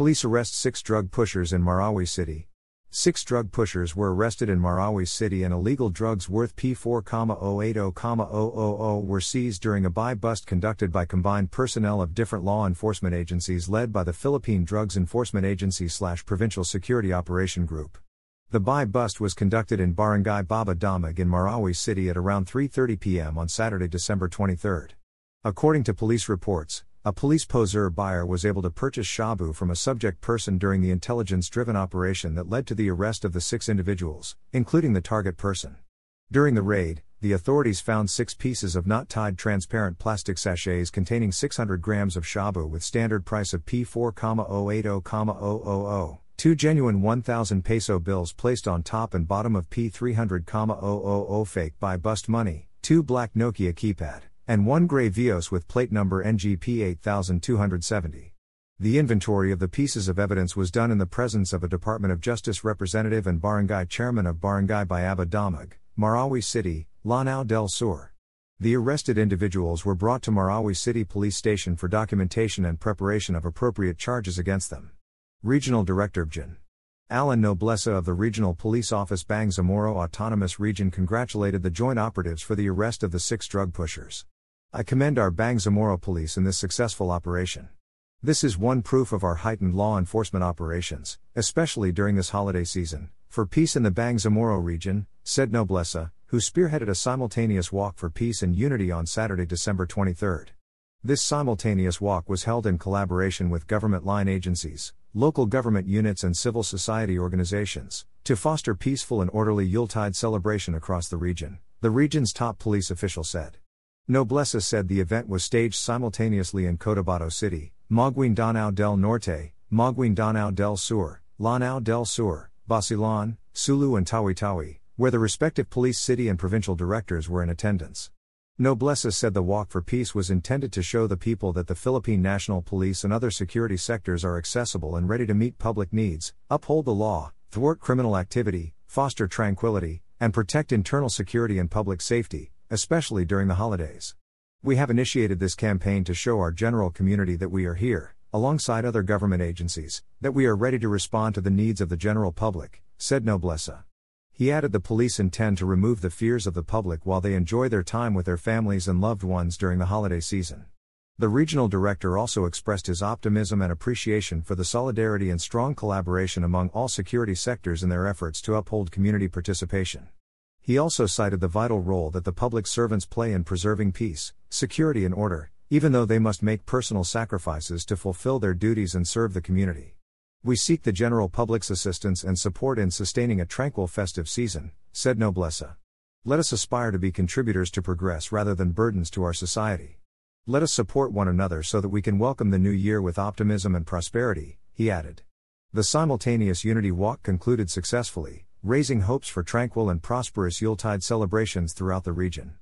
Police arrest six drug pushers in Marawi City. Six drug pushers were arrested in Marawi City and illegal drugs worth P4,080,000 were seized during a buy bust conducted by combined personnel of different law enforcement agencies led by the Philippine Drugs Enforcement Agency slash Provincial Security Operation Group. The buy bust was conducted in Barangay Bayaba Damag in Marawi City at around 3:30 p.m. on Saturday, December 23. According to police reports, a police poseur buyer was able to purchase shabu from a subject person during the intelligence driven operation that led to the arrest of the six individuals, including the target person. During the raid, the authorities found six pieces of not tied transparent plastic sachets containing 600 grams of shabu with standard price of P4,080,000, two genuine 1,000 peso bills placed on top and bottom of P300,000 fake buy bust money, two black Nokia keypad and one gray Vios with plate number NGP 8270. The inventory of the pieces of evidence was done in the presence of a Department of Justice representative and barangay chairman of Barangay Bayaba Damag, Marawi City, Lanao del Sur. The arrested individuals were brought to Marawi City Police Station for documentation and preparation of appropriate charges against them. Regional Director BGen. Allan Nobleza of the Regional Police Office Bangsamoro Autonomous Region congratulated the joint operatives for the arrest of the six drug pushers. I commend our Bangsamoro police in this successful operation. This is one proof of our heightened law enforcement operations, especially during this holiday season, for peace in the Bangsamoro region, said Nobleza, who spearheaded a simultaneous walk for peace and unity on Saturday, December 23. This simultaneous walk was held in collaboration with government line agencies, local government units, and civil society organizations to foster peaceful and orderly Yuletide celebration across the region, the region's top police official said. Nobleza said the event was staged simultaneously in Cotabato City, Maguindanao del Norte, Maguindanao del Sur, Lanao del Sur, Basilan, Sulu, and Tawi Tawi, where the respective police city and provincial directors were in attendance. Nobleza said the Walk for Peace was intended to show the people that the Philippine National Police and other security sectors are accessible and ready to meet public needs, uphold the law, thwart criminal activity, foster tranquility, and protect internal security and public safety, especially during the holidays. We have initiated this campaign to show our general community that we are here, alongside other government agencies, that we are ready to respond to the needs of the general public, said Nobleza. He added the police intend to remove the fears of the public while they enjoy their time with their families and loved ones during the holiday season. The regional director also expressed his optimism and appreciation for the solidarity and strong collaboration among all security sectors in their efforts to uphold community participation. He also cited the vital role that the public servants play in preserving peace, security, and order, even though they must make personal sacrifices to fulfill their duties and serve the community. We seek the general public's assistance and support in sustaining a tranquil festive season, said Nobleza. Let us aspire to be contributors to progress rather than burdens to our society. Let us support one another so that we can welcome the new year with optimism and prosperity, he added. The simultaneous Unity Walk concluded successfully, raising hopes for tranquil and prosperous Yuletide celebrations throughout the region.